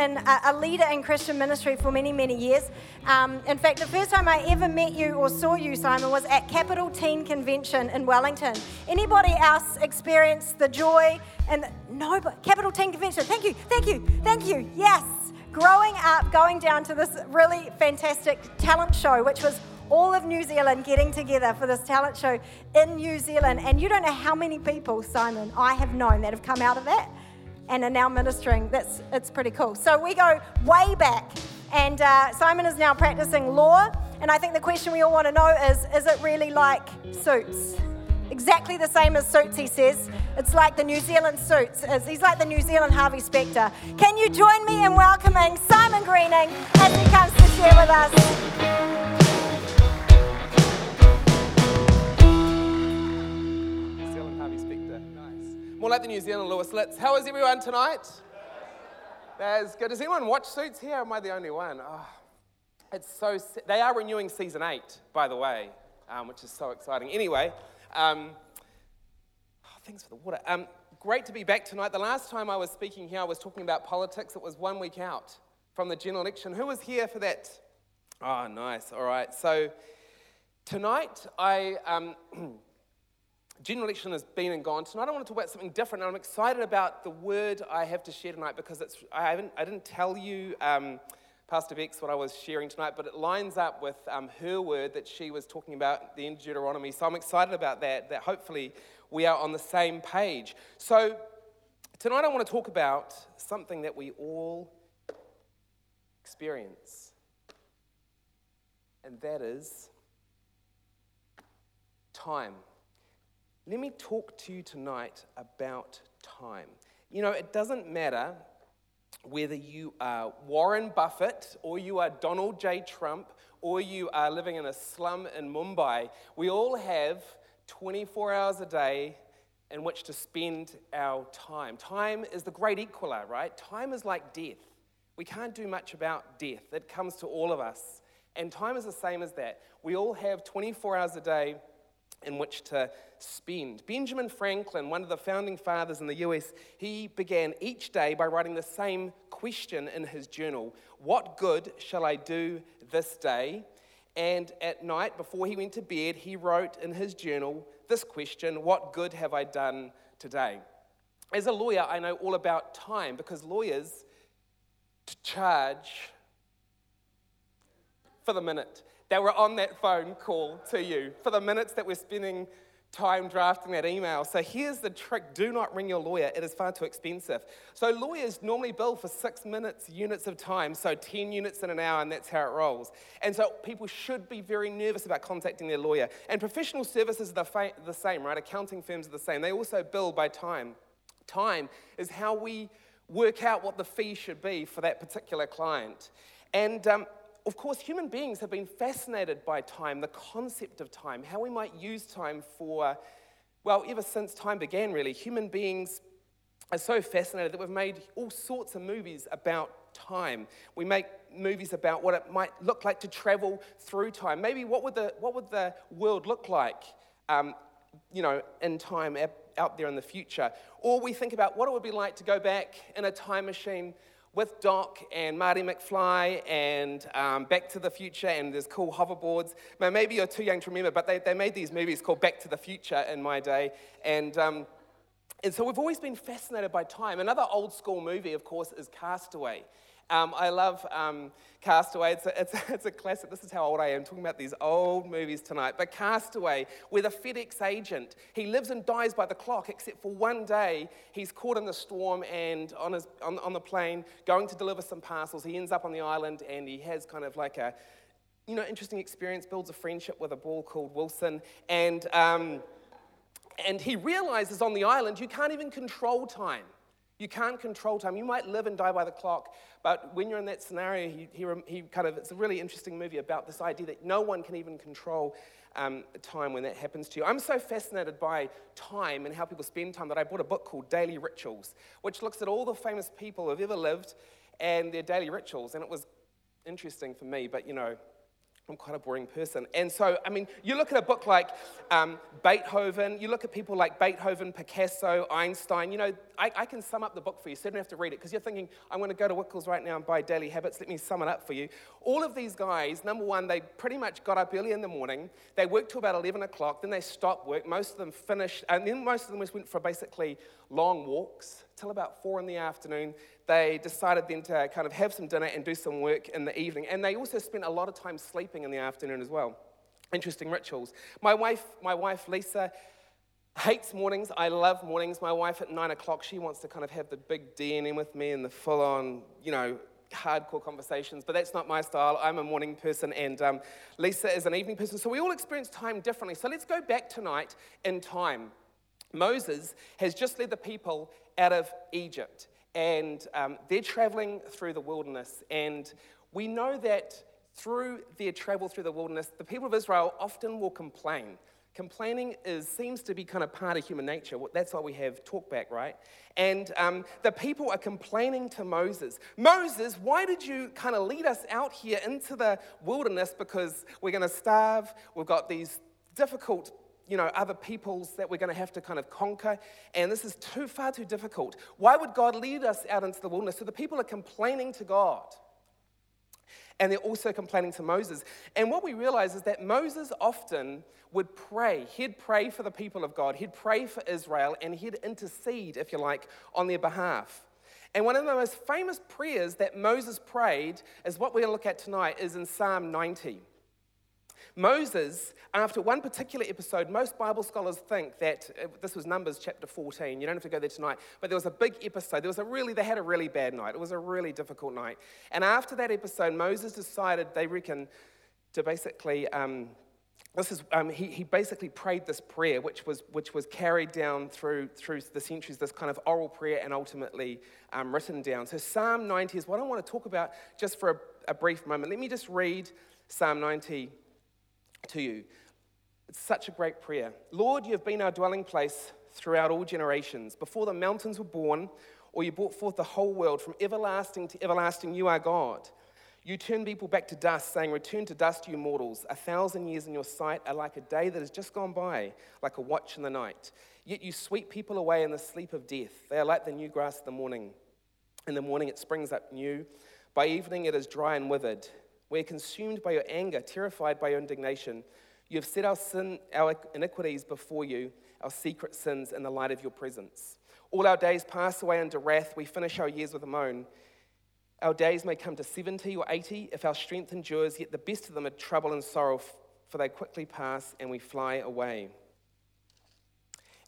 in a, a leader in Christian ministry for many, many years. Um, in fact, the first time I ever met you or saw you, Simon, was at Capital Teen Convention in Wellington. Anybody else experienced the joy and no, but Capital Teen Convention? Thank you, thank you, thank you. Yes, growing up, going down to this really fantastic talent show, which was all of New Zealand getting together for this talent show in New Zealand. And you don't know how many people, Simon, I have known that have come out of that and are now ministering. That's it's pretty cool. So we go way back, and uh, Simon is now practicing law. And I think the question we all want to know is: Is it really like suits? Exactly the same as suits, he says. It's like the New Zealand suits. He's like the New Zealand Harvey Specter. Can you join me in welcoming Simon Greening as he comes to share with us? More like the New Zealand Louis Litt. How is everyone tonight? That's good. Does anyone watch Suits here? Am I the only one? Oh, it's so. They are renewing season eight, by the way, um, which is so exciting. Anyway, um, oh, thanks for the water. Um, great to be back tonight. The last time I was speaking here, I was talking about politics. It was one week out from the general election. Who was here for that? Oh, nice. All right. So tonight, I. General election has been and gone. Tonight I want to talk about something different, and I'm excited about the word I have to share tonight because it's, I, haven't, I didn't tell you, um, Pastor Bex, what I was sharing tonight, but it lines up with um, her word that she was talking about, the end of Deuteronomy. So I'm excited about that, that hopefully we are on the same page. So tonight I want to talk about something that we all experience, and that is time. Let me talk to you tonight about time. You know, it doesn't matter whether you are Warren Buffett or you are Donald J. Trump or you are living in a slum in Mumbai, we all have 24 hours a day in which to spend our time. Time is the great equaler, right? Time is like death. We can't do much about death, it comes to all of us. And time is the same as that. We all have 24 hours a day in which to spend. Benjamin Franklin, one of the founding fathers in the US, he began each day by writing the same question in his journal What good shall I do this day? And at night, before he went to bed, he wrote in his journal this question What good have I done today? As a lawyer, I know all about time because lawyers charge for the minute that we're on that phone call to you, for the minutes that we're spending time drafting that email. So here's the trick do not ring your lawyer, it is far too expensive. So lawyers normally bill for six minutes units of time, so 10 units in an hour, and that's how it rolls. And so people should be very nervous about contacting their lawyer. And professional services are the, same, right? Accounting firms are the same. They also bill by time. Time is how we work out what the fee should be for that particular client. And um, of course, human beings have been fascinated by time, the concept of time, how we might use time for, well, ever since time began, really. Human beings are so fascinated that we've made all sorts of movies about time. We make movies about what it might look like to travel through time. Maybe what would the, what would the world look like, um, you know, in time out there in the future? Or we think about what it would be like to go back in a time machine with Doc and Marty McFly and um, Back to the Future, and there's cool hoverboards. Now, Maybe you're too young to remember, but they, they made these movies called Back to the Future in my day. And, um, and so we've always been fascinated by time. Another old school movie, of course, is Castaway. Um, I love um, Castaway. It's a, it's, it's a, classic. This is how old I am, talking about these old movies tonight. But Castaway, with a FedEx agent, he lives and dies by the clock, except for one day he's caught in the storm and on, his, on, on the plane going to deliver some parcels. He ends up on the island and he has kind of like a, you know, interesting experience, builds a friendship with a bull called Wilson. And, um, and he realizes on the island you can't even control time. You can't control time. You might live and die by the clock, but when you're in that scenario, he, he, he kind of, it's a really interesting movie about this idea that no one can even control um, time when that happens to you. I'm so fascinated by time and how people spend time that I bought a book called Daily Rituals, which looks at all the famous people who've ever lived and their daily rituals. And it was interesting for me, but you know, I'm quite a boring person. And so, I mean, you look at a book like um, Beethoven, you look at people like Beethoven, Picasso, Einstein, you know, I, I can sum up the book for you, so you don't have to read it, because you're thinking, I'm going to go to Whitcoulls right now and buy Daily Habits, let me sum it up for you. All of these guys, number one, they pretty much got up early in the morning, they worked till about 11 o'clock, then they stopped work, most of them finished, and then most of them just went for basically long walks till about four in the afternoon they decided then to kind of have some dinner and do some work in the evening. And they also spent a lot of time sleeping in the afternoon as well. Interesting rituals. My wife, my wife Lisa, hates mornings. I love mornings. My wife at nine o'clock, she wants to kind of have the big DNM with me and the full on, you know, hardcore conversations, but that's not my style. I'm a morning person, and um, Lisa is an evening person. So we all experience time differently. So let's go back tonight in time. Moses has just led the people out of Egypt and um, they're traveling through the wilderness. And we know that through their travel through the wilderness, the people of Israel often will complain. Complaining is, seems to be kind of part of human nature. That's why we have talkback, right? And um, the people are complaining to Moses Moses, why did you kind of lead us out here into the wilderness? Because we're going to starve. We've got these difficult you know, other peoples that we're going to have to kind of conquer. And this is too far too difficult. Why would God lead us out into the wilderness? So the people are complaining to God. And they're also complaining to Moses. And what we realize is that Moses often would pray. He'd pray for the people of God, he'd pray for Israel, and he'd intercede, if you like, on their behalf. And one of the most famous prayers that Moses prayed is what we're going to look at tonight is in Psalm 90. Moses, after one particular episode, most Bible scholars think that uh, this was Numbers chapter 14. You don't have to go there tonight, but there was a big episode. There was a really, they had a really bad night. It was a really difficult night. And after that episode, Moses decided, they reckon, to basically. Um, this is, um, he, he basically prayed this prayer, which was, which was carried down through, through the centuries, this kind of oral prayer, and ultimately um, written down. So, Psalm 90 is what I want to talk about just for a, a brief moment. Let me just read Psalm 90 to you. It's such a great prayer. Lord, you have been our dwelling place throughout all generations. Before the mountains were born, or you brought forth the whole world, from everlasting to everlasting, you are God. You turn people back to dust, saying, Return to dust, you mortals. A thousand years in your sight are like a day that has just gone by, like a watch in the night. Yet you sweep people away in the sleep of death. They are like the new grass of the morning. In the morning it springs up new. By evening it is dry and withered. We're consumed by your anger, terrified by your indignation. You have set our sin, our iniquities before you, our secret sins in the light of your presence. All our days pass away under wrath. We finish our years with a moan. Our days may come to 70 or 80 if our strength endures, yet the best of them are trouble and sorrow, for they quickly pass and we fly away.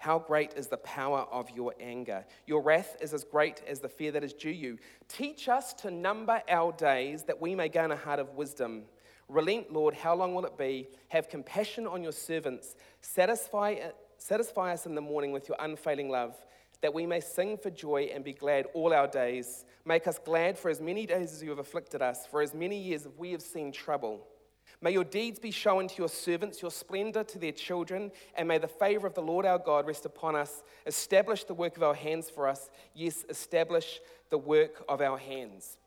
How great is the power of your anger? Your wrath is as great as the fear that is due you. Teach us to number our days that we may gain a heart of wisdom. Relent, Lord, how long will it be? Have compassion on your servants. Satisfy, satisfy us in the morning with your unfailing love, that we may sing for joy and be glad all our days. Make us glad for as many days as you have afflicted us, for as many years as we have seen trouble. May your deeds be shown to your servants, your splendor to their children, and may the favor of the Lord our God rest upon us. Establish the work of our hands for us. Yes, establish the work of our hands.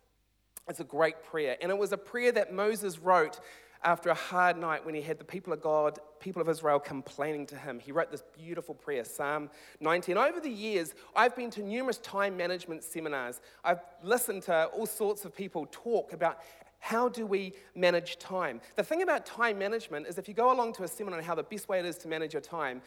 It's a great prayer. And it was a prayer that Moses wrote after a hard night when he had the people of God, people of Israel complaining to him. He wrote this beautiful prayer, Psalm 19. Over the years, I've been to numerous time management seminars. I've listened to all sorts of people talk about how do we manage time? The thing about time management is if you go along to a seminar on how the best way it is to manage your time,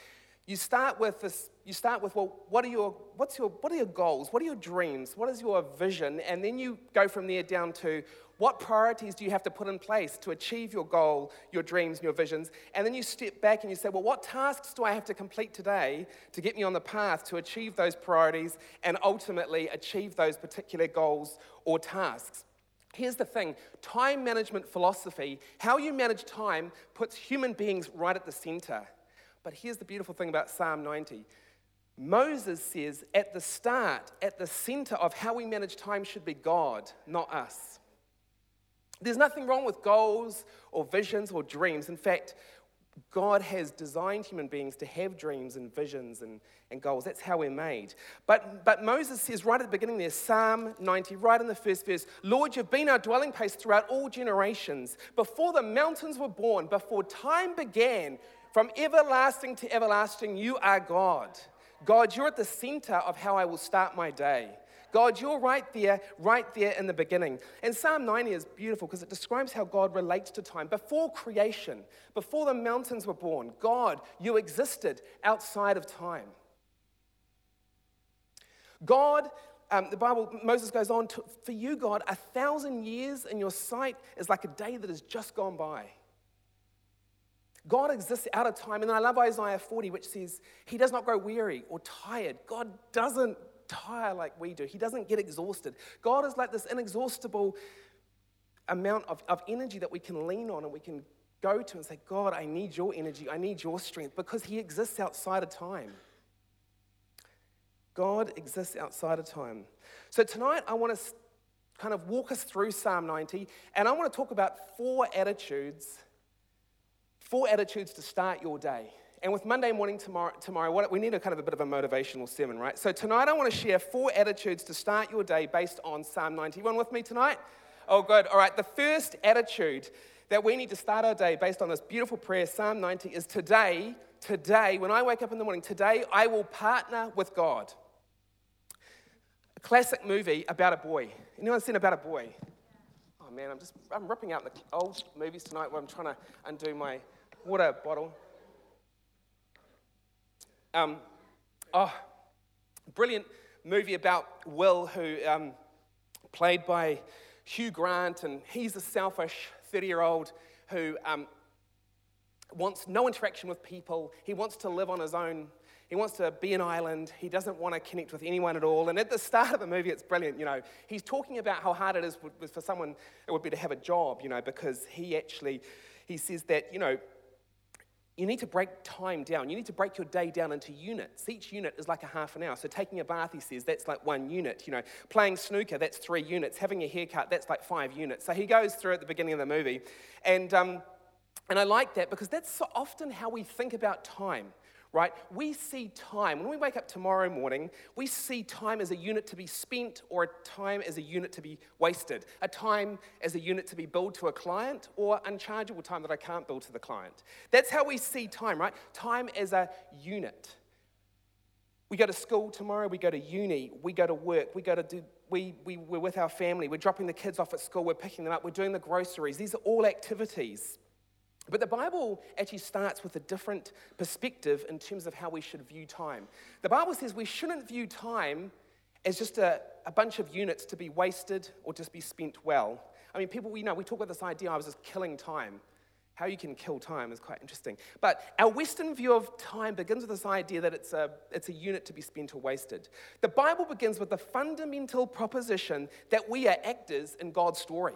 you start with this, you start with, well, what are your, what's your, what are your goals? What are your dreams? What is your vision? And then you go from there down to what priorities do you have to put in place to achieve your goal, your dreams, and your visions? And then you step back and you say, well, what tasks do I have to complete today to get me on the path to achieve those priorities and ultimately achieve those particular goals or tasks? Here's the thing time management philosophy, how you manage time, puts human beings right at the center. But here's the beautiful thing about Psalm 90 Moses says at the start, at the center of how we manage time should be God, not us. There's nothing wrong with goals or visions or dreams. In fact, God has designed human beings to have dreams and visions and, and goals. That's how we're made. But, but Moses says right at the beginning there, Psalm 90, right in the first verse Lord, you've been our dwelling place throughout all generations. Before the mountains were born, before time began, from everlasting to everlasting, you are God. God, you're at the center of how I will start my day. God, you're right there, right there in the beginning. And Psalm 90 is beautiful because it describes how God relates to time. Before creation, before the mountains were born, God, you existed outside of time. God, um, the Bible, Moses goes on, for you, God, a thousand years in your sight is like a day that has just gone by. God exists out of time. And I love Isaiah 40, which says, He does not grow weary or tired. God doesn't tire like we do. He doesn't get exhausted. God is like this inexhaustible amount of, of energy that we can lean on and we can go to and say, God, I need your energy. I need your strength because He exists outside of time. God exists outside of time. So tonight, I want to kind of walk us through Psalm 90, and I want to talk about four attitudes, four attitudes to start your day. And with Monday morning tomorrow, tomorrow what, we need a kind of a bit of a motivational sermon, right? So tonight I want to share four attitudes to start your day based on Psalm 91 with me tonight. Oh, good. All right. The first attitude that we need to start our day based on this beautiful prayer, Psalm 90, is today, today, when I wake up in the morning, today I will partner with God. A classic movie about a boy. Anyone seen about a boy? Oh man, I'm just I'm ripping out the old movies tonight while I'm trying to undo my water bottle. Um, oh, brilliant movie about Will, who um, played by Hugh Grant, and he's a selfish 30 year old who um, wants no interaction with people. He wants to live on his own. He wants to be an island. He doesn't want to connect with anyone at all. And at the start of the movie, it's brilliant. You know, he's talking about how hard it is for someone it would be to have a job. You know, because he actually he says that you know you need to break time down. You need to break your day down into units. Each unit is like a half an hour. So taking a bath, he says, that's like one unit. You know, playing snooker, that's three units. Having a haircut, that's like five units. So he goes through at the beginning of the movie, and um, and I like that because that's so often how we think about time right? We see time, when we wake up tomorrow morning, we see time as a unit to be spent or a time as a unit to be wasted, a time as a unit to be billed to a client or unchargeable time that I can't bill to the client. That's how we see time, right? Time as a unit. We go to school tomorrow, we go to uni, we go to work, we go to do, we, we, we're with our family, we're dropping the kids off at school, we're picking them up, we're doing the groceries. These are all activities. But the Bible actually starts with a different perspective in terms of how we should view time. The Bible says we shouldn't view time as just a, a bunch of units to be wasted or just be spent well. I mean, people, you know, we talk about this idea I was just killing time. How you can kill time is quite interesting. But our Western view of time begins with this idea that it's a, it's a unit to be spent or wasted. The Bible begins with the fundamental proposition that we are actors in God's story.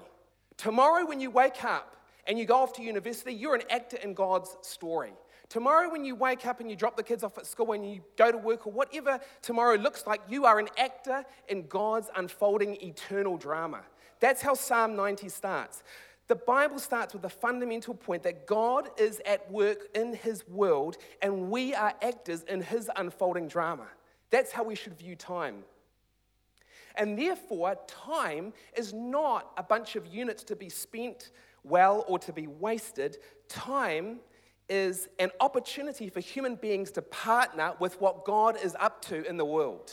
Tomorrow, when you wake up, and you go off to university, you're an actor in God's story. Tomorrow, when you wake up and you drop the kids off at school and you go to work or whatever tomorrow looks like, you are an actor in God's unfolding eternal drama. That's how Psalm 90 starts. The Bible starts with the fundamental point that God is at work in his world and we are actors in his unfolding drama. That's how we should view time. And therefore, time is not a bunch of units to be spent well or to be wasted. Time is an opportunity for human beings to partner with what God is up to in the world.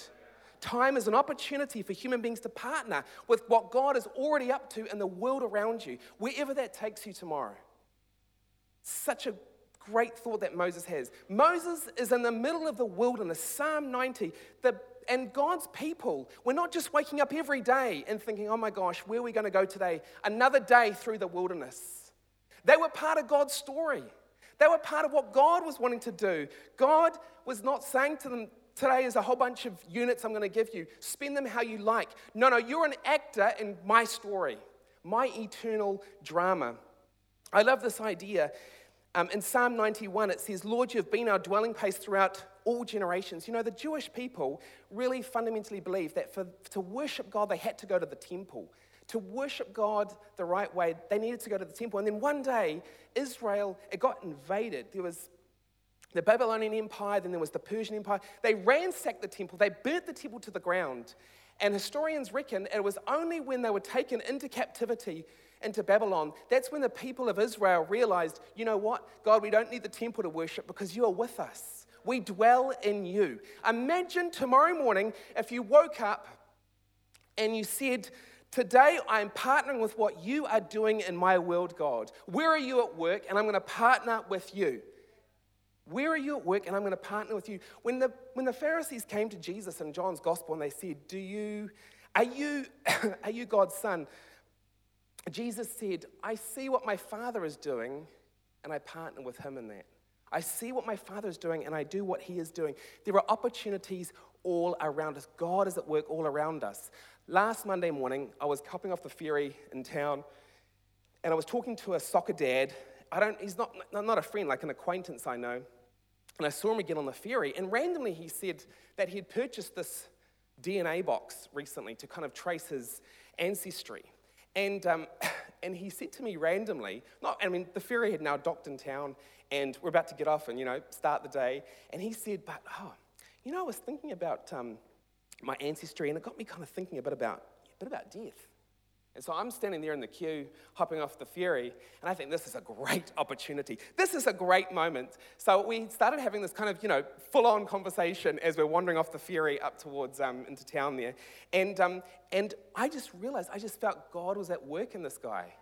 Time is an opportunity for human beings to partner with what God is already up to in the world around you, wherever that takes you tomorrow. Such a great thought that Moses has. Moses is in the middle of the wilderness, Psalm 90. The and God's people, we're not just waking up every day and thinking, oh my gosh, where are we going to go today? Another day through the wilderness. They were part of God's story. They were part of what God was wanting to do. God was not saying to them, today is a whole bunch of units I'm going to give you. Spend them how you like. No, no, you're an actor in my story, my eternal drama. I love this idea. Um, in Psalm 91, it says, Lord, you've been our dwelling place throughout all generations. You know, the Jewish people really fundamentally believed that for, to worship God, they had to go to the temple. to worship God the right way, they needed to go to the temple. And then one day, Israel, it got invaded. There was the Babylonian Empire, then there was the Persian Empire. They ransacked the temple, they burnt the temple to the ground. And historians reckon it was only when they were taken into captivity into Babylon, that's when the people of Israel realized, you know what, God, we don't need the temple to worship because you are with us. We dwell in you. Imagine tomorrow morning if you woke up and you said, Today I'm partnering with what you are doing in my world, God. Where are you at work? And I'm going to partner with you. Where are you at work? And I'm going to partner with you. When the, when the Pharisees came to Jesus in John's gospel and they said, Do you, are you, are you God's son? Jesus said, I see what my father is doing, and I partner with him in that. I see what my father is doing, and I do what he is doing. There are opportunities all around us. God is at work all around us. Last Monday morning, I was hopping off the ferry in town, and I was talking to a soccer dad. I don't, he's not, not a friend, like an acquaintance I know. And I saw him again on the ferry, and randomly he said that he had purchased this DNA box recently to kind of trace his ancestry. And, um, and he said to me randomly, not, I mean, the ferry had now docked in town, and we're about to get off and, you know, start the day. And he said, but, oh, you know, I was thinking about um, my ancestry, and it got me kind of thinking a bit about, a bit about death. And so I'm standing there in the queue, hopping off the ferry, and I think this is a great opportunity. This is a great moment. So we started having this kind of, you know, full-on conversation as we're wandering off the ferry up towards um, into town there, and um, and I just realized, I just felt God was at work in this guy.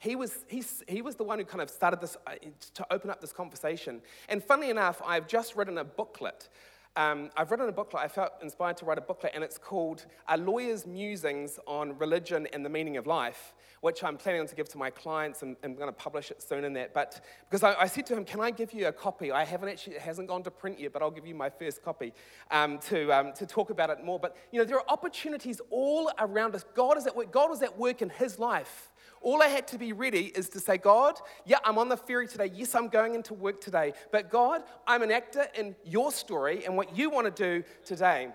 He was, he's, he was the one who kind of started this uh, to open up this conversation. And funnily enough, I've just written a booklet um, I've written a booklet, I felt inspired to write a booklet, and it's called A Lawyer's Musings on Religion and the Meaning of Life, which I'm planning on to give to my clients, and I'm going to publish it soon in that. But because I, I, said to him, Can I give you a copy? I haven't actually, it hasn't gone to print yet, but I'll give you my first copy um, to, um, to talk about it more. But, you know, there are opportunities all around us. God is at work, God was at work in his life. All I had to be ready is to say, God, yeah, I'm on the ferry today. Yes, I'm going into work today. But God, I'm an actor in your story and what you want to do today.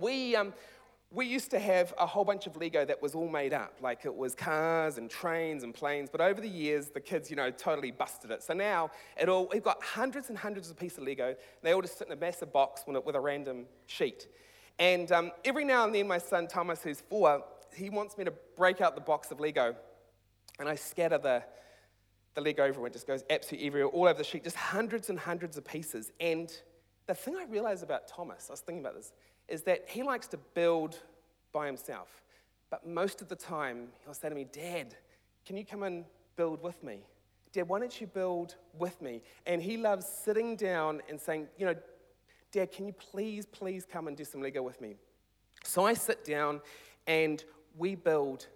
We, um, we used to have a whole bunch of Lego that was all made up, like it was cars and trains and planes. But over the years, the kids, you know, totally busted it. So now it all, we've got hundreds and hundreds of pieces of Lego. They all just sit in a massive box with a random sheet. And um, every now and then, my son Thomas, who's four, he wants me to break out the box of Lego and I scatter the, the leg over and it just goes absolutely everywhere, all over the sheet, just hundreds and hundreds of pieces. And the thing I realized about Thomas, I was thinking about this, is that he likes to build by himself. But most of the time, he'll say to me, Dad, can you come and build with me? Dad, why don't you build with me? And he loves sitting down and saying, You know, Dad, can you please, please come and do some Lego with me? So I sit down and we build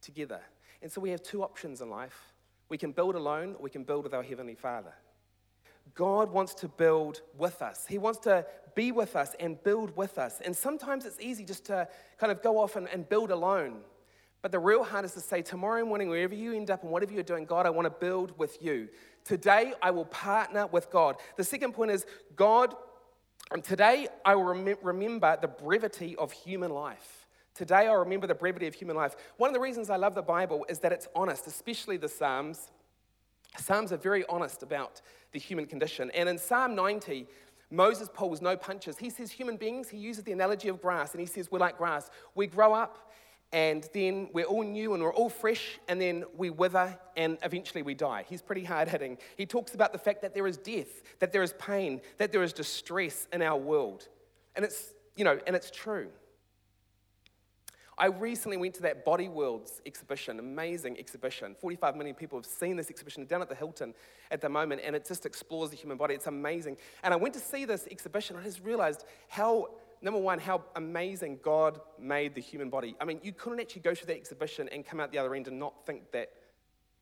together. And so we have two options in life we can build alone, or we can build with our Heavenly Father. God wants to build with us. He wants to be with us and build with us. And sometimes it's easy just to kind of go off and, and build alone. But the real hard is to say, tomorrow morning, wherever you end up and whatever you're doing, God, I want to build with you. Today, I will partner with God. The second point is, God, and today I will rem- remember the brevity of human life. Today, I remember the brevity of human life. One of the reasons I love the Bible is that it's honest, especially the Psalms. Psalms are very honest about the human condition. And in Psalm 90, Moses pulls no punches. He says, human beings, he uses the analogy of grass, and he says, we're like grass. We grow up, and then we're all new and we're all fresh, and then we wither, and eventually we die. He's pretty hard hitting. He talks about the fact that there is death, that there is pain, that there is distress in our world. And it's, you know, and it's true. I recently went to that Body Worlds exhibition, amazing exhibition. 45 million people have seen this exhibition down at the Hilton at the moment, and it just explores the human body. It's amazing. And I went to see this exhibition, and I just realized how, number one, how amazing God made the human body. I mean, you couldn't actually go to that exhibition and come out the other end and not think that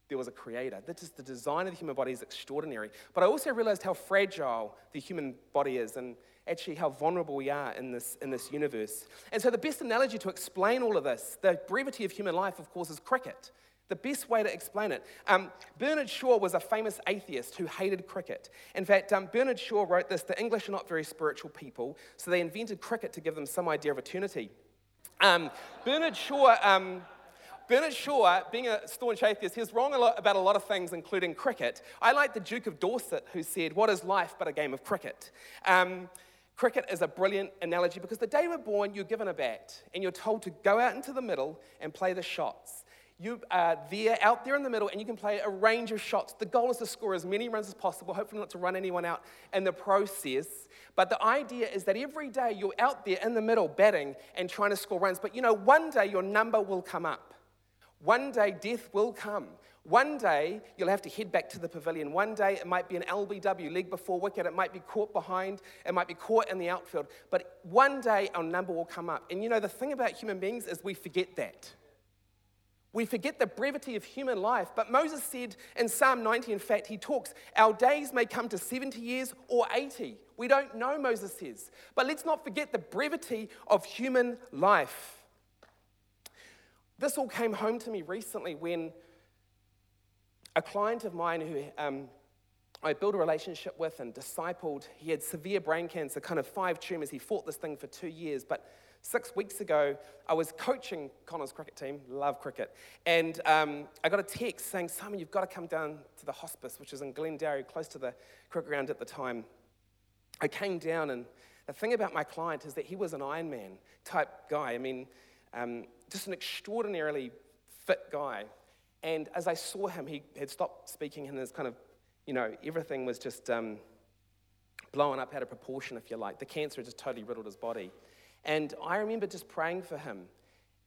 there was a creator. That just the design of the human body is extraordinary. But I also realized how fragile the human body is and actually how vulnerable we are in this, in this universe. And so, the best analogy to explain all of this, the brevity of human life, of course, is cricket. The best way to explain it. Um, Bernard Shaw was a famous atheist who hated cricket. In fact, um, Bernard Shaw wrote this The English are not very spiritual people, so they invented cricket to give them some idea of eternity. Um, Bernard Shaw. Um, Bernard Shaw, being a staunch atheist, he was wrong a lot about a lot of things, including cricket. I like the Duke of Dorset, who said, What is life but a game of cricket? Um, cricket is a brilliant analogy because the day we're born, you're given a bat and you're told to go out into the middle and play the shots. You are there, out there in the middle, and you can play a range of shots. The goal is to score as many runs as possible, hopefully, not to run anyone out in the process. But the idea is that every day you're out there in the middle batting and trying to score runs. But you know, one day your number will come up. One day death will come. One day you'll have to head back to the pavilion. One day it might be an LBW, leg before wicket. It might be caught behind. It might be caught in the outfield. But one day our number will come up. And you know, the thing about human beings is we forget that. We forget the brevity of human life. But Moses said in Psalm 90, in fact, he talks, Our days may come to 70 years or 80. We don't know, Moses says. But let's not forget the brevity of human life. This all came home to me recently when a client of mine who um, I built a relationship with and discipled, he had severe brain cancer, kind of five tumors. He fought this thing for two years, but Six weeks ago, I was coaching Connor's cricket team, love cricket, and um, I got a text saying, Simon, you've got to come down to the hospice, which is in Glendarry, close to the cricket ground at the time. I came down, and the thing about my client is that he was an Ironman type guy. I mean, um, just an extraordinarily fit guy. And as I saw him, he had stopped speaking, and his kind of, you know, everything was just um, blown up out of proportion, if you like. The cancer had just totally riddled his body. And I remember just praying for him.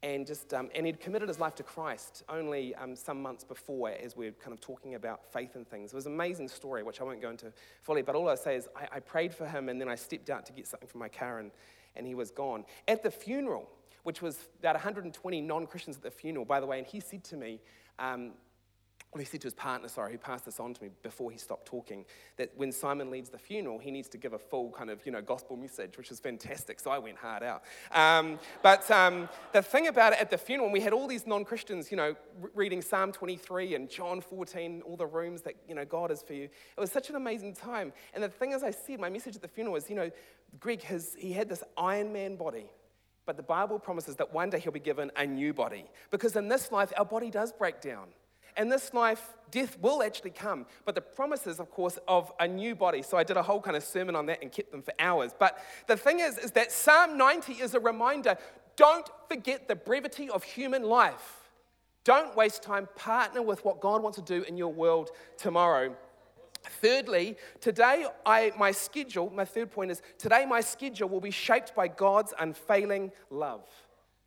And, just, um, and he'd committed his life to Christ only um, some months before, as we are kind of talking about faith and things. It was an amazing story, which I won't go into fully, but all I say is I, I prayed for him, and then I stepped out to get something from my car, and, and he was gone. At the funeral, which was about 120 non Christians at the funeral, by the way, and he said to me, um, well, he said to his partner, sorry, who passed this on to me before he stopped talking, that when Simon leads the funeral, he needs to give a full kind of, you know, gospel message, which is fantastic. So I went hard out. Um, but um, the thing about it at the funeral, we had all these non-Christians, you know, reading Psalm 23 and John 14, all the rooms that, you know, God is for you. It was such an amazing time. And the thing, as I said, my message at the funeral was, you know, Greg, has, he had this Iron Man body. But the Bible promises that one day he'll be given a new body. Because in this life, our body does break down. In this life, death will actually come, but the promises, of course, of a new body. So I did a whole kind of sermon on that and kept them for hours. But the thing is, is that Psalm 90 is a reminder don't forget the brevity of human life. Don't waste time. Partner with what God wants to do in your world tomorrow. Thirdly, today I, my schedule, my third point is today my schedule will be shaped by God's unfailing love.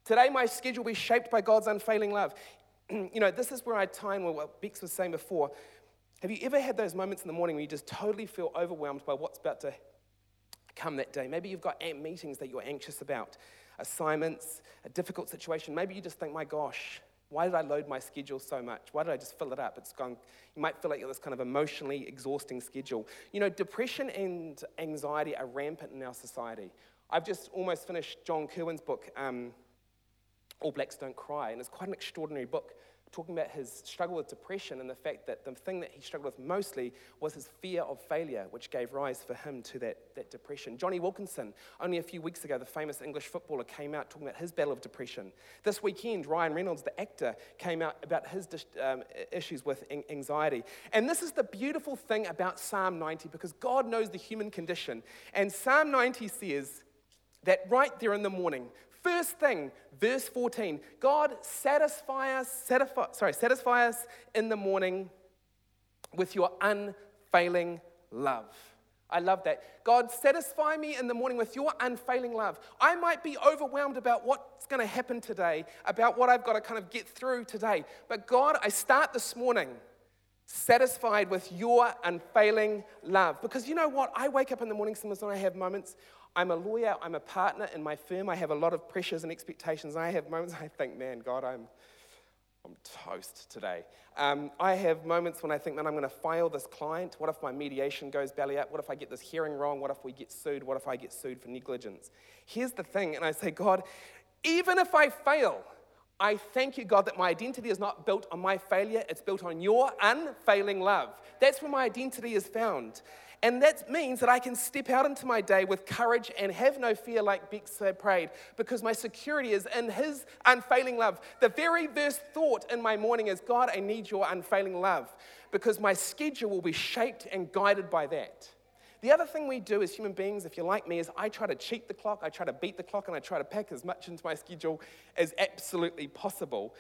Today my schedule will be shaped by God's unfailing love. you know, this is where I tie in with what Bex was saying before. Have you ever had those moments in the morning where you just totally feel overwhelmed by what's about to come that day? Maybe you've got meetings that you're anxious about, assignments, a difficult situation. Maybe you just think, my gosh, why did I load my schedule so much? Why did I just fill it up? It's gone. You might feel like you're this kind of emotionally exhausting schedule. You know, depression and anxiety are rampant in our society. I've just almost finished John Kirwan's book, um, all Blacks Don't Cry. And it's quite an extraordinary book talking about his struggle with depression and the fact that the thing that he struggled with mostly was his fear of failure, which gave rise for him to that, that depression. Jonny Wilkinson, only a few weeks ago, the famous English footballer, came out talking about his battle of depression. This weekend, Ryan Reynolds, the actor, came out about his um, issues with anxiety. And this is the beautiful thing about Psalm 90 because God knows the human condition. And Psalm 90 says, that right there in the morning, First thing, verse 14, God satisfy us, satisfy, sorry, satisfy us in the morning with your unfailing love. I love that. God, satisfy me in the morning with your unfailing love. I might be overwhelmed about what's going to happen today, about what I've got to kind of get through today. But God, I start this morning satisfied with your unfailing love. Because you know what? I wake up in the morning sometimes and I have moments I'm a lawyer, I'm a partner in my firm, I have a lot of pressures and expectations. I have moments I think, man, God, I'm, I'm toast today. Um, I have moments when I think, man, I'm going to file this client. What if my mediation goes belly up? What if I get this hearing wrong? What if we get sued? What if I get sued for negligence? Here's the thing, and I say, God, even if I fail, I thank you, God, that my identity is not built on my failure, it's built on your unfailing love. That's where my identity is found. And that means that I can step out into my day with courage and have no fear, like Bex prayed, because my security is in His unfailing love. The very first thought in my morning is, God, I need your unfailing love, because my schedule will be shaped and guided by that. The other thing we do as human beings, if you're like me, is I try to cheat the clock, I try to beat the clock, and I try to pack as much into my schedule as absolutely possible.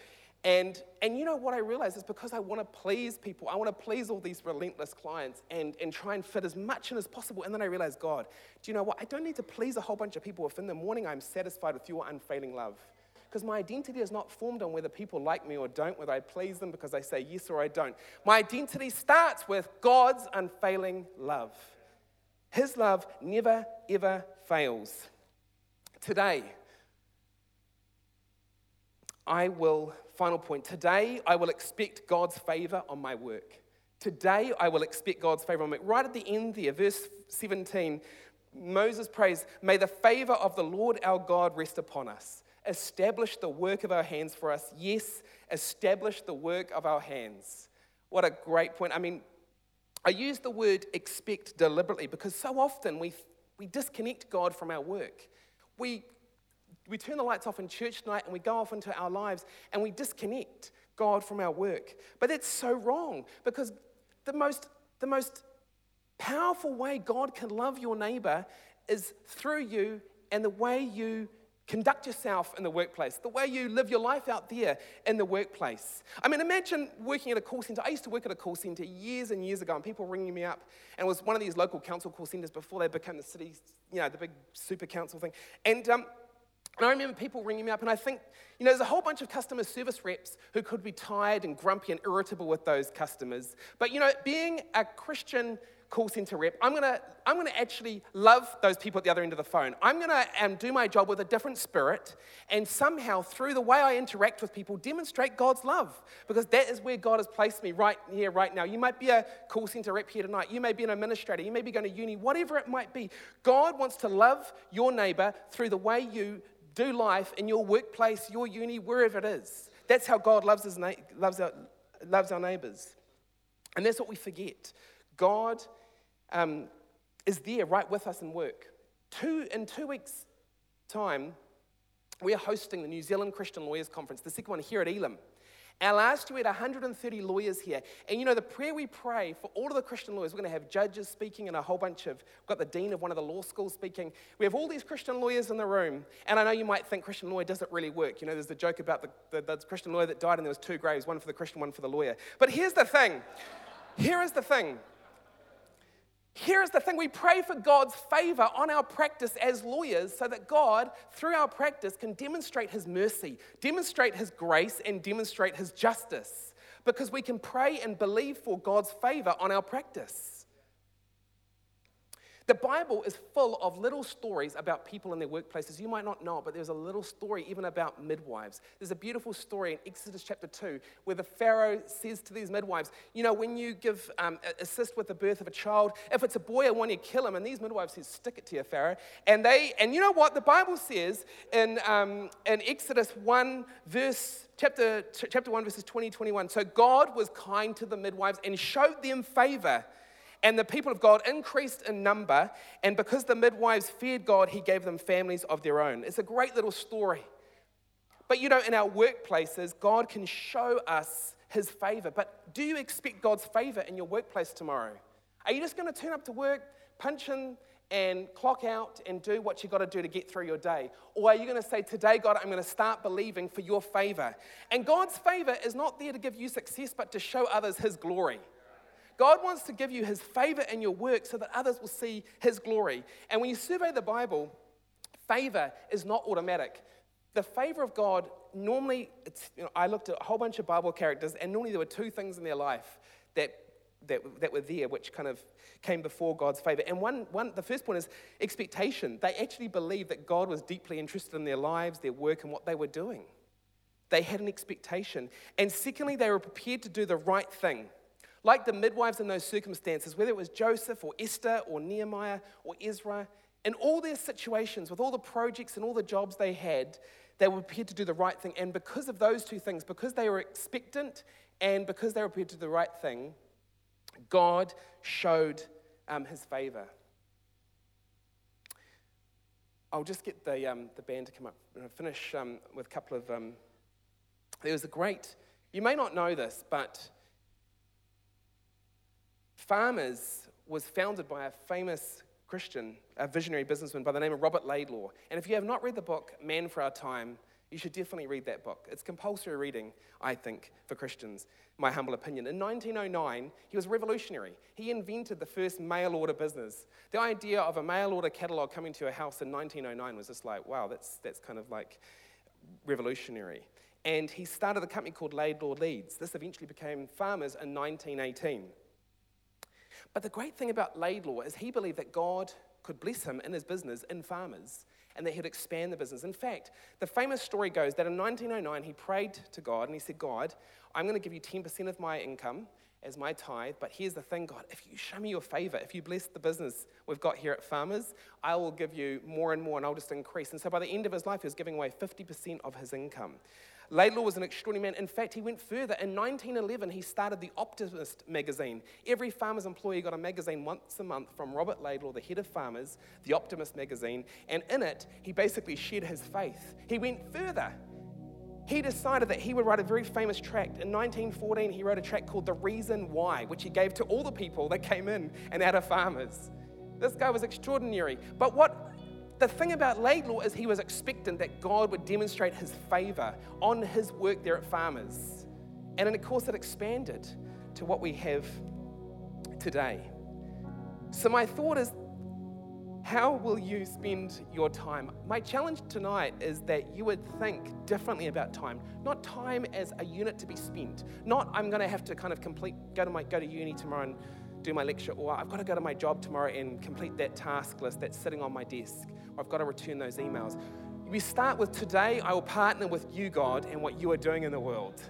And, and you know what I realize is because I want to please people, I want to please all these relentless clients and, and try and fit as much in as possible. And then I realize, God, do you know what? I don't need to please a whole bunch of people if in the morning I'm satisfied with your unfailing love. Because my identity is not formed on whether people like me or don't, whether I please them because I say yes or I don't. My identity starts with God's unfailing love. His love never, ever fails. Today, I will, final point, today I will expect God's favor on my work. Today I will expect God's favor on me. Right at the end there, verse 17, Moses prays, May the favor of the Lord our God rest upon us. Establish the work of our hands for us. Yes, establish the work of our hands. What a great point. I mean, I use the word expect deliberately because so often we, we disconnect God from our work. We, we turn the lights off in church tonight and we go off into our lives and we disconnect God from our work. But that's so wrong because the most, the most powerful way God can love your neighbor is through you and the way you conduct yourself in the workplace, the way you live your life out there in the workplace. I mean, imagine working at a call center. I used to work at a call center years and years ago, and people ringing me up, and it was one of these local council call centers before they became the city, you know, the big super council thing. And, um, and I remember people ringing me up, and I think, you know, there's a whole bunch of customer service reps who could be tired and grumpy and irritable with those customers. But, you know, being a Christian call center rep, I'm gonna, I'm gonna actually love those people at the other end of the phone. I'm gonna um, do my job with a different spirit and somehow, through the way I interact with people, demonstrate God's love because that is where God has placed me right here, right now. You might be a call center rep here tonight, you may be an administrator, you may be going to uni, whatever it might be. God wants to love your neighbor through the way you do life in your workplace, your uni, wherever it is. That's how God loves, his na- loves, our, loves our neighbors. And that's what we forget. God um, is there right with us in work. Two, in two weeks' time, we are hosting the New Zealand Christian Lawyers Conference, the second one here at Elim. And last year we had 130 lawyers here. And you know, the prayer we pray for all of the Christian lawyers, we're going to have judges speaking and a whole bunch of, we've got the dean of one of the law schools speaking. We have all these Christian lawyers in the room. And I know you might think Christian lawyer doesn't really work. You know, there's the joke about the, the, the Christian lawyer that died and there was two graves, one for the Christian, one for the lawyer. But here's the thing. Here is the thing. Here's the thing we pray for God's favor on our practice as lawyers so that God, through our practice, can demonstrate His mercy, demonstrate His grace, and demonstrate His justice. Because we can pray and believe for God's favor on our practice. The Bible is full of little stories about people in their workplaces. You might not know but there's a little story even about midwives. There's a beautiful story in Exodus chapter 2 where the Pharaoh says to these midwives, You know, when you give, um, assist with the birth of a child, if it's a boy, I want you to kill him. And these midwives says, Stick it to you, Pharaoh. And they, and you know what? The Bible says in, um, in Exodus 1, verse chapter, chapter 1, verses 20, 21. So God was kind to the midwives and showed them favor and the people of God increased in number, and because the midwives feared God, he gave them families of their own. It's a great little story. But you know, in our workplaces, God can show us his favor. But do you expect God's favor in your workplace tomorrow? Are you just going to turn up to work, punch in, and clock out and do what you got to do to get through your day? Or are you going to say, Today, God, I'm going to start believing for your favor? And God's favor is not there to give you success, but to show others his glory. God wants to give you his favor in your work so that others will see his glory. And when you survey the Bible, favor is not automatic. The favor of God, normally, you know, I looked at a whole bunch of Bible characters, and normally there were two things in their life that, that, that were there, which kind of came before God's favor. And one, one, the first point is expectation. They actually believed that God was deeply interested in their lives, their work, and what they were doing. They had an expectation. And secondly, they were prepared to do the right thing. Like the midwives in those circumstances, whether it was Joseph or Esther or Nehemiah or Ezra, in all their situations, with all the projects and all the jobs they had, they were prepared to do the right thing. And because of those two things, because they were expectant and because they were prepared to do the right thing, God showed um, his favor. I'll just get the, um, the band to come up and finish um, with a couple of. Um, there was a great, you may not know this, but Farmers was founded by a famous Christian, a visionary businessman by the name of Robert Laidlaw. And if you have not read the book, Man for Our Time, you should definitely read that book. It's compulsory reading, I think, for Christians, my humble opinion. In 1909, he was revolutionary. He invented the first mail order business. The idea of a mail order catalog coming to your house in 1909 was just like, wow, that's, that's kind of like revolutionary. And he started a company called Laidlaw Leeds. This eventually became Farmers in 1918. But the great thing about Laidlaw is he believed that God could bless him in his business in farmers and that he'd expand the business. In fact, the famous story goes that in 1909 he prayed to God and he said, God, I'm going to give you 10% of my income as my tithe, but here's the thing, God, if you show me your favor, if you bless the business we've got here at Farmers, I will give you more and more and I'll just increase. And so by the end of his life, he was giving away 50% of his income. Laidlaw was an extraordinary man. In fact, he went further. In 1911, he started the Optimist magazine. Every farmer's employee got a magazine once a month from Robert Laidlaw, the head of farmers, the Optimist magazine. And in it, he basically shared his faith. He went further. He decided that he would write a very famous tract. In 1914, he wrote a tract called The Reason Why, which he gave to all the people that came in and out of farmers. This guy was extraordinary. But what the thing about Laidlaw is he was expectant that God would demonstrate his favor on his work there at Farmers. And of course, it expanded to what we have today. So, my thought is how will you spend your time? My challenge tonight is that you would think differently about time. Not time as a unit to be spent. Not I'm going to have to kind of complete, go to my go to uni tomorrow and do my lecture, or I've got to go to my job tomorrow and complete that task list that's sitting on my desk. I've got to return those emails. We start with today, I will partner with you, God, and what you are doing in the world.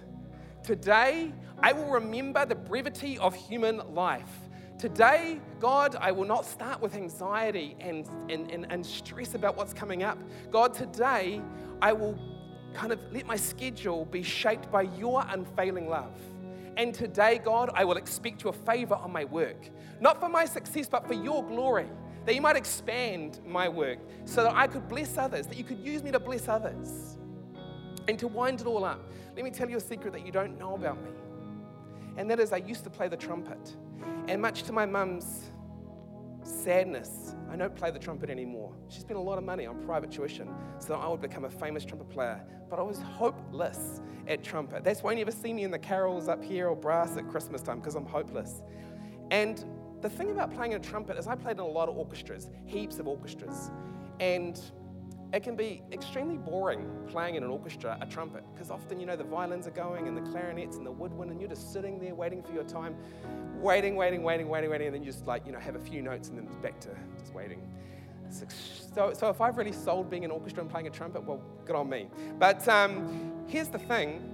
Today, I will remember the brevity of human life. Today, God, I will not start with anxiety and, and, and, and stress about what's coming up. God, today, I will kind of let my schedule be shaped by your unfailing love. And today, God, I will expect your favor on my work, not for my success, but for your glory that you might expand my work so that I could bless others, that you could use me to bless others. And to wind it all up, let me tell you a secret that you don't know about me. And that is, I used to play the trumpet. And much to my mum's sadness, I don't play the trumpet anymore. She spent a lot of money on private tuition so that I would become a famous trumpet player. But I was hopeless at trumpet. That's why you never see me in the carols up here or brass at Christmas time, because I'm hopeless. And the thing about playing a trumpet is I played in a lot of orchestras, heaps of orchestras. And it can be extremely boring playing in an orchestra a trumpet because often you know the violins are going and the clarinets and the woodwind and you're just sitting there waiting for your time waiting waiting waiting waiting waiting and then you just like you know have a few notes and then it's back to just waiting so, so if i've really sold being an orchestra and playing a trumpet well good on me but um, here's the thing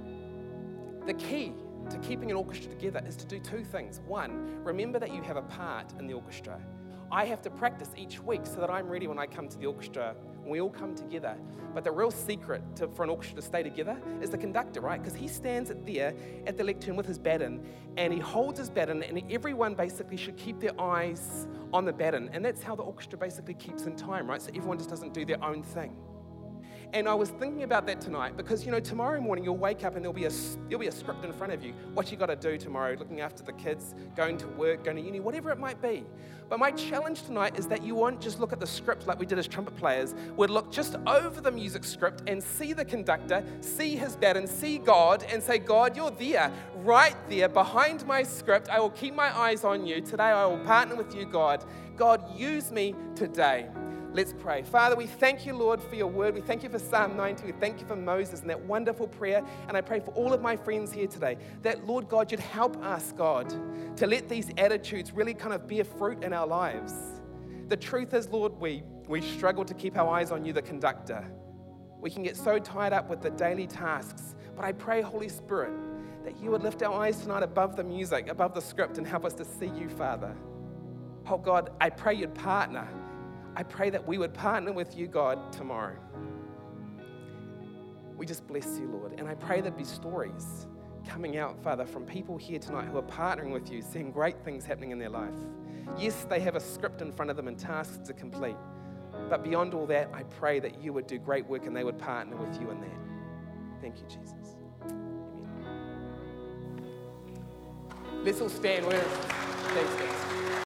the key to keeping an orchestra together is to do two things. One, remember that you have a part in the orchestra. I have to practice each week so that I'm ready when I come to the orchestra, when we all come together. But the real secret to, for an orchestra to stay together is the conductor, right? Because he stands there at the lectern with his baton and he holds his baton, and everyone basically should keep their eyes on the baton. And that's how the orchestra basically keeps in time, right? So everyone just doesn't do their own thing. And I was thinking about that tonight because, you know, tomorrow morning you'll wake up and there'll be a, there'll be a script in front of you, what you got to do tomorrow, looking after the kids, going to work, going to uni, whatever it might be. But my challenge tonight is that you won't just look at the script like we did as trumpet players. We'd look just over the music script and see the conductor, see his baton, see God, and say, God, you're there, right there, behind my script. I will keep my eyes on you. Today I will partner with you, God. God, use me today. Let's pray. Father, we thank you, Lord, for your word. We thank you for Psalm 90. We thank you for Moses and that wonderful prayer. And I pray for all of my friends here today that, Lord God, you'd help us, God, to let these attitudes really kind of bear fruit in our lives. The truth is, Lord, we, we struggle to keep our eyes on you, the conductor. We can get so tied up with the daily tasks. But I pray, Holy Spirit, that you would lift our eyes tonight above the music, above the script, and help us to see you, Father. Oh God, I pray you'd partner I pray that we would partner with you, God, tomorrow. We just bless you, Lord. And I pray there'd be stories coming out, Father, from people here tonight who are partnering with you, seeing great things happening in their life. Yes, they have a script in front of them and tasks to complete. But beyond all that, I pray that you would do great work and they would partner with you in that. Thank you, Jesus. Amen. Let's all stand. Where? Thanks, guys.